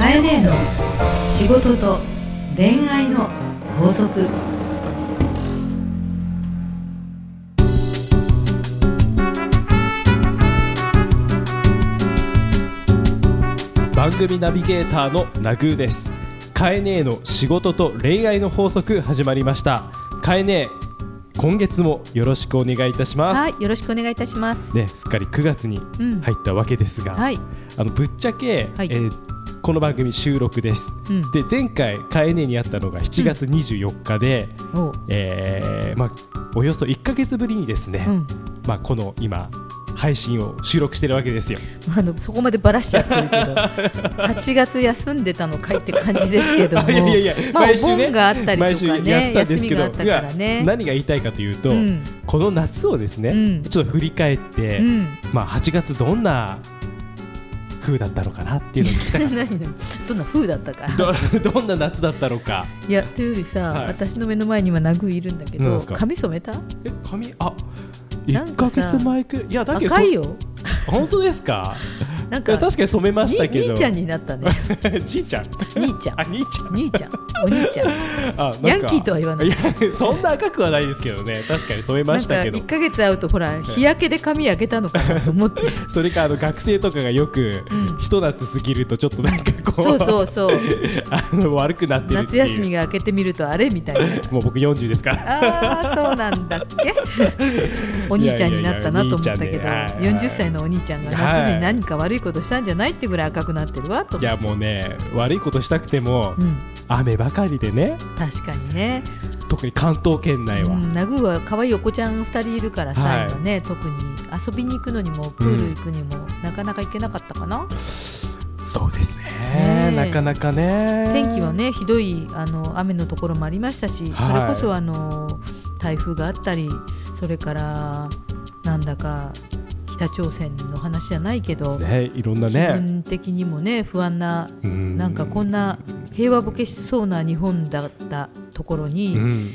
カエネの仕事と恋愛の法則。番組ナビゲーターのナグーです。カエネの仕事と恋愛の法則始まりました。カエネ今月もよろしくお願いいたします、はい、よろしくお願いいたします。ね、すっかり9月にうん。入ったわけですが、はい、あのぶっちゃけ、はい。えーこの番組収録です、うん。で前回カエネにあったのが7月24日で、おえーまあ、およそ1か月ぶりにですね、うん、まあ、この今配信を収録してるわけですよ。あのそこまでばらしちゃってるけど、8月休んでたのかいって感じですけども、いやいやいやまあ毎週ねお盆があったり毎とかね、たんですけど。休みがあったからいねや。何が言いたいかというと、うん。この夏をですね、うん。ちょっと振り返って、うん、まあ、8月どんな風だったのかなっていうのを聞きたかっ 何々どんな風だったか。たどどんな夏だったのか。いやというよりさ、はい。私の目の前にはナグいるんだけど髪染めた？え髪あ1なんかさか月前くいやだけど赤いよ。そ本当ですか？なんか確かに染めましたけど。に兄ちゃんになったね。じいちゃん。兄ちゃん。あ兄ちゃん。兄ちゃん。お兄ちゃん。あなんかヤンキーとは言わない。やそんな赤くはないですけどね。確かに染めなんかましたけど。1か月会うとほら日焼けで髪焼けたのかなと思って。それかあの学生とかがよく、うん。ひと夏過ぎるとちょっとなんかこうそうそうそう。あの悪くなってるって夏いう。休みが明けてみるとあれみたいな。もう僕40ですから。ああそうなんだっけ？お兄ちゃんになったなと思ったけどいやいやいや兄ちゃんね。はい40歳のお兄ちゃんがはい。夏に何か悪いことしたんじゃないってぐらい赤くなってるわと。いやもうね悪いことしたくても、うん、雨ばかりでね。確かにね、特に関東圏内は、うん、ナグーは可愛いお子ちゃん2人いるからさ、はい。今ね特に遊びに行くのにもプール行くにも、なかなか行けなかったかな。そうですね。なかなかね。天気はねひどいあの雨のところもありましたし、はい。それこそあの台風があったりそれからなんだか北朝鮮の話じゃないけど、ねいろんな気ね分的にもね不安なうん。なんかこんな平和ボケしそうな日本だったところうに、ん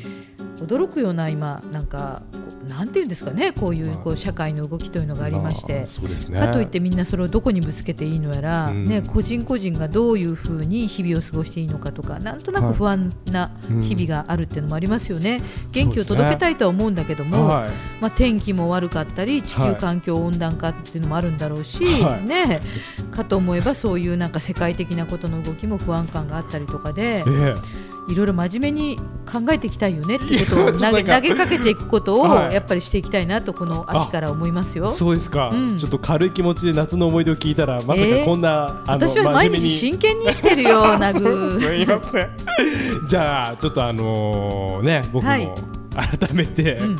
驚くような今なんかなんていうんですかねこういうこう社会の動きというのがありまして。あー。そうですね。かといってみんなそれをどこにぶつけていいのやら、うん。ね、個人個人がどういうふうに日々を過ごしていいのかとかなんとなく不安な日々があるっていうのもありますよね、元気を届けたいとは思うんだけども、はい。まあ、天気も悪かったり地球環境温暖化っていうのもあるんだろうし、はい。ね、かと思えばそういうなんか世界的なことの動きも不安感があったりとかでえいろいろ真面目に考えていきたいよねってことをいやちょっと投げ投げかけていくことをはい。やっぱりしていきたいなとこの秋から思いますよ。え。そうですか、うん。ちょっと軽い気持ちで夏の思い出を聞いたらまさかこんな、あの私は毎日真剣に生きてるよ、ナすグ。みません。じゃあちょっとあのね僕もはい。改めて、うん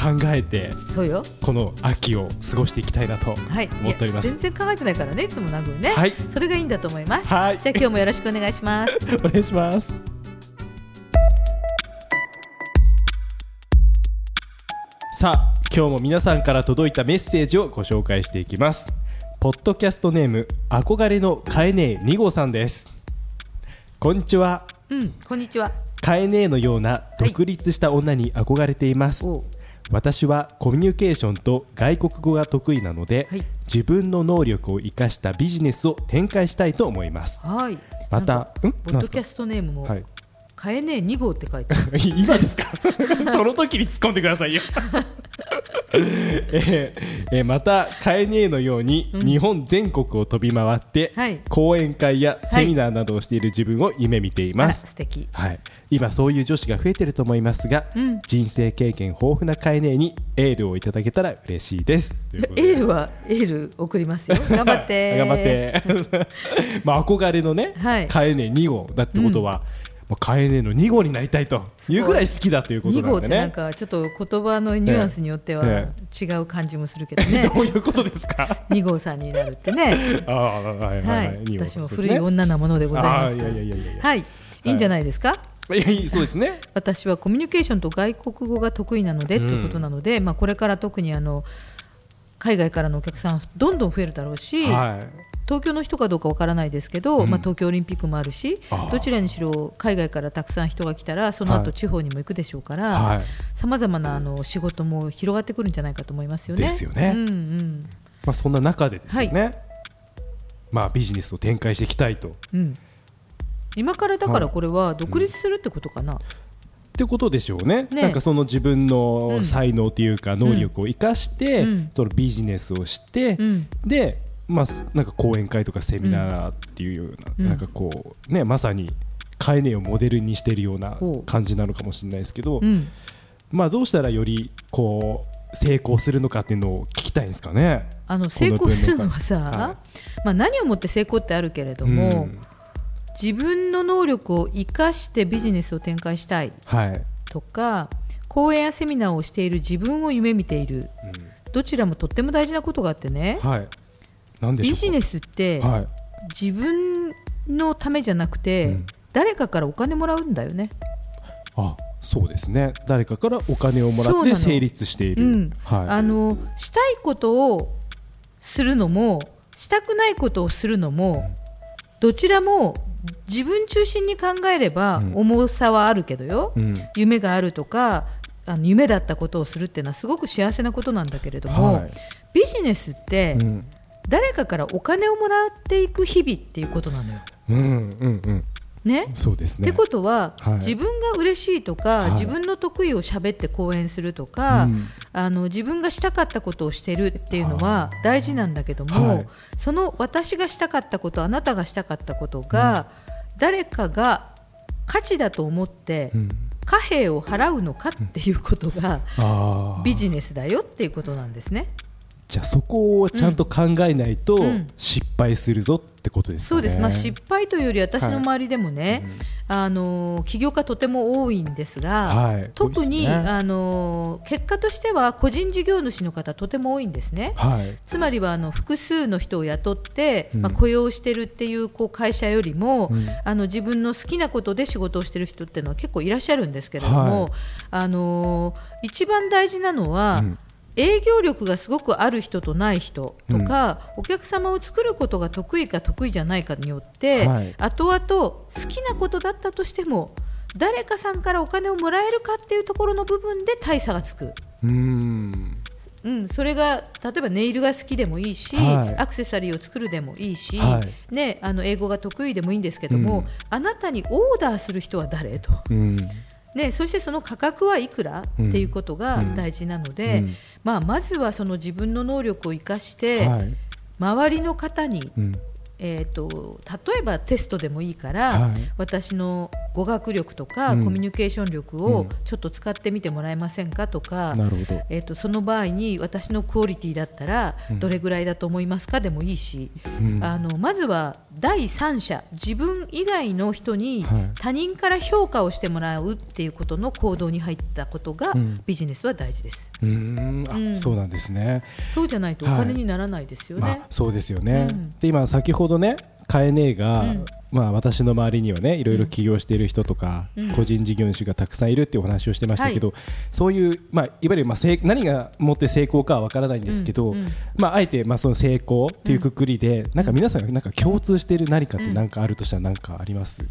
考えてそうよ。この秋を過ごしていきたいなとはい。思っておりますいや全然考えてないからね、いつもナグね。はいそれがいいんだと思います。はいじゃあ今日もよろしくお願いします。お願いしますさあ今日も皆さんから届いたメッセージをご紹介していきますポッドキャストネーム憧れのカエネー2号さんですこんにちはうん、こんにちは。カエネーのような独立した女に憧れています、おう私はコミュニケーションと外国語が得意なので、はい。自分の能力を生かしたビジネスを展開したいと思います。はい。またポッドキャストネームも、はい。かえねえ2号って書いてある。今ですか？その時に突っ込んでくださいよ えーえーまたカエネーのように日本全国を飛び回って、はい。講演会やセミナーなどをしている自分を夢見ています、素敵。はい、今そういう女子が増えてると思いますが、うん。人生経験豊富なカエネーにエールをいただけたら嬉しいです。エールはエール送りますよ。頑張って。頑張って まあ憧れのね、はい。カエネ2号だってことは、もうカエネの2号になりたいというぐらい好きだということ2なんでね。号ってなんかちょっと言葉のニュアンスによってはえ違う感じもするけどね。どういうことですか？2号さんになるってね。ああはいはいははい。い、、私も古い女なものでございますから。いやいやいやいや。はい、い。いんじゃないですか？いやそうですね。私はコミュニケーションと外国語が得意なので、ということなので、まあこれから特にあの海外からのお客さんどんどん増えるだろうし、はい。東京の人かどうかわからないですけど、うん。まあ東京オリンピックもあるしどちらにしろ海外からたくさん人が来たらそのはい。後地方にも行くでしょうから。はい。さまざまなあの仕事も広がってくるんじゃないかと思いますよね。ですよね。うんうん、まあそんな中でですよね、まあ、ビジネスを展開してい。きたいと。っうん、今からだからこれは独立するってことかな、てことでしょうね。ね。なんかその自分うん。の才能というか能力を生かして、うん。そのビジネスをして、うん。で、まあ、なんか講演会とかセミナーっていうような,、うん。なんかこうねまさにカエネをモデルにしているような感じなのかもしれないですけど、うん、まあどうしたらよりこう成功するのかっていうのを聞きたいんですかね。あの成功するのはさ、はい。まあ、何をもって成功ってあるけれども、うん自分の能力を生かしてビジネスを展開したいはい、とか講演やセミナーをしている自分を夢見ているどちらもとっても大事なことがあってねはい。ビジネスってはい。自分のためじゃなくて、うん誰かからお金もらうんだよね。あ、そうですね。誰かからお金をもらって成立している。うんはい。あのしたいことをするのもしたくないことをするのもどちらも自分中心に考えればうん重さはあるけどよ、うん。夢があるとかあの夢だったことをするっていうのはすごく幸せなことなんだけれども、はい。ビジネスってうん。誰かからお金をもらっていく日々っていうことなのよ。うんうんうん。ねそうですね。ってことは、はい自分が嬉しいとか、はい自分の得意を喋って講演するとか、うんあの自分がしたかったことをしてるっていうのは大事なんだけども、はいその私がしたかったことあなたがしたかったことが、誰かが価値だと思ってうん。貨幣を払うのかっていうことが。ビジネスだよっていうことなんですね。じゃあそこをちゃんと考えないとうん。失敗するぞってことですかね。そうです、まあ、失敗というより私の周りでもね、あの起業家とても多いんですが、はい。特に、ね。あの結果としては個人事業主の方とても多いんですね。はい。つまりはあの複数の人を雇って、うん。まあ、雇用してるっていうこう会社よりも、うん。あの自分の好きなことで仕事をしてる人っていうのは結構いらっしゃるんですけれども、はい。あの一番大事なのは、うん営業力がすごくある人とない人とか、お客様を作ることが得意か得意じゃないかによって、はい後々好きなことだったとしても誰かさんからお金をもらえるかっていうところの部分で大差がつく。うーん。うん、それが例えばネイルが好きでもいいし、はいアクセサリーを作るでもいいし、はいね、あの英語が得意でもいいんですけども、うんあなたにオーダーする人は誰と、うん。ね、そしてその価格はいくらっていうことが大事なので、うんまあ、まずはその自分の能力を生かして、はい。周りの方に、うん。えー、と例えばテストでもいいから、はい。私の語学力とか、うん。コミュニケーション力をうん。ちょっと使ってみてもらえませんかとか、なるほど。えー、とその場合に私のクオリティだったらうん。どれぐらいだと思いますかでもいいし、うん。あのまずは第三者自分以外の人にはい。他人から評価をしてもらうっていうことの行動に入ったことがうん。ビジネスは大事です。うーん。そうなんですね。そうじゃないとお金にならないですよね。まあ、そうですよね、うん。で今先ほどねカエネが、うん。まあ、私の周りにはねいろいろ起業している人とか、うん。個人事業主がたくさんいるっていうお話をしてましたけど、そういう、まあ、いわゆる、まあ、成何がもって成功かは分からないんですけど、うんうん。まあ、あえて、まあ、その成功っていうくくりで、なんか皆さんがなんか共通している何かって何かあるとしたら何かあります、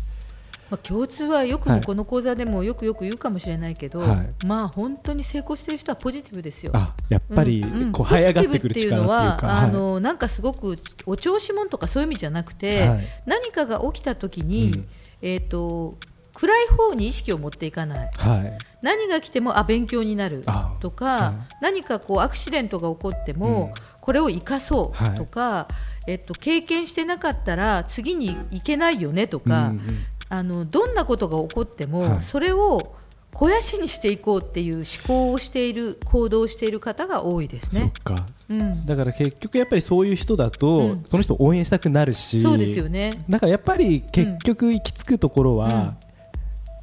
まあ、共通はよくこの講座でもよくよく言うかもしれないけど、はい。まあ本当に成功している人はポジティブですよ。あやっぱり、うん。うん。こう這い上がってくるポジティブっていう力ってい。あのなんかすごくお調子者とかそういう意味じゃなくて、はい。何かが起きた時に、うん。えっ、と暗い方に意識を持っていかない。はい。何が来てもあ勉強になるあとか、はい。何かこうアクシデントが起こっても、うん。これを生かそうとか、えっと、経験してなかったら次に行けないよねとか、うんうんあのどんなことが起こっても、はい。それを肥やしにしていこうっていう思考をしている行動をしている方が多いですね。そっか。うん、だから結局やっぱりそういう人だと、うん。その人を応援したくなるしそうですよね。だからやっぱり結局行き着くところは、うん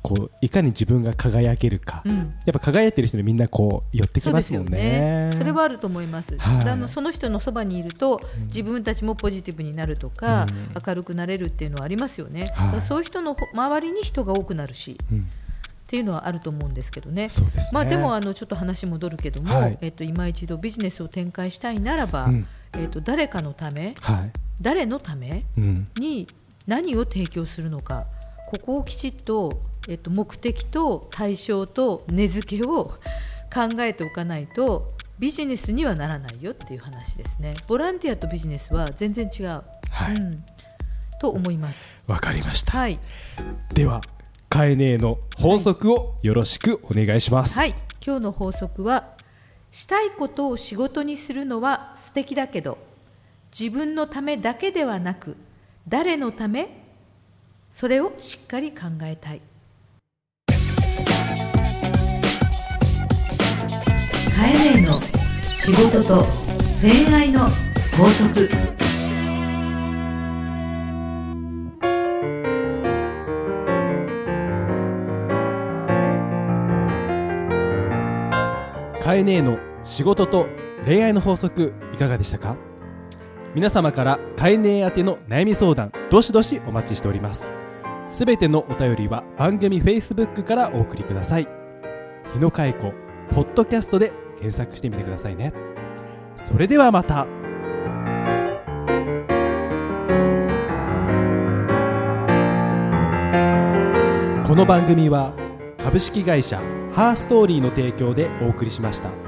こういかに自分が輝けるか、うん。やっぱ輝いてる人にみんなこう寄ってきそうですよますもんね。ね。それはあると思います。はい。あのその人のそばにいると、自分たちもポジティブになるとか、うん。明るくなれるっていうのはありますよね。そういう人のほ周りに人が多くなるしうん。っていうのはあると思うんですけどね。ですね。まあでもあのちょっと話戻るけども、はい。えっと今一度ビジネスを展開したいならば、うん。えっと誰かのため、はい。誰のためうん。に何を提供するのかここをきちっと、えっと、目的と対象と根付けを考えておかないとビジネスにはならないよっていう話ですね。ボランティアとビジネスは全然違う、ははい。うん、と思います。わかりました。はい、ではカエネーの法則をよろしくお願いします、はい、今日の法則はしたいことを仕事にするのは素敵だけど自分のためだけではなく誰のため？それをしっかり考えたいカエネの仕事と恋愛の法則。カエネの仕事と恋愛の法則いかがでしたか？皆様からカエネ宛ての悩み相談どしどしお待ちしております。すべてのお便りは番組 Facebook からお送りください。日野佳恵子ポッドキャストで検索してみてくださいねそれではまたこの番組は株式会社ハーストーリーの提供でお送りしました。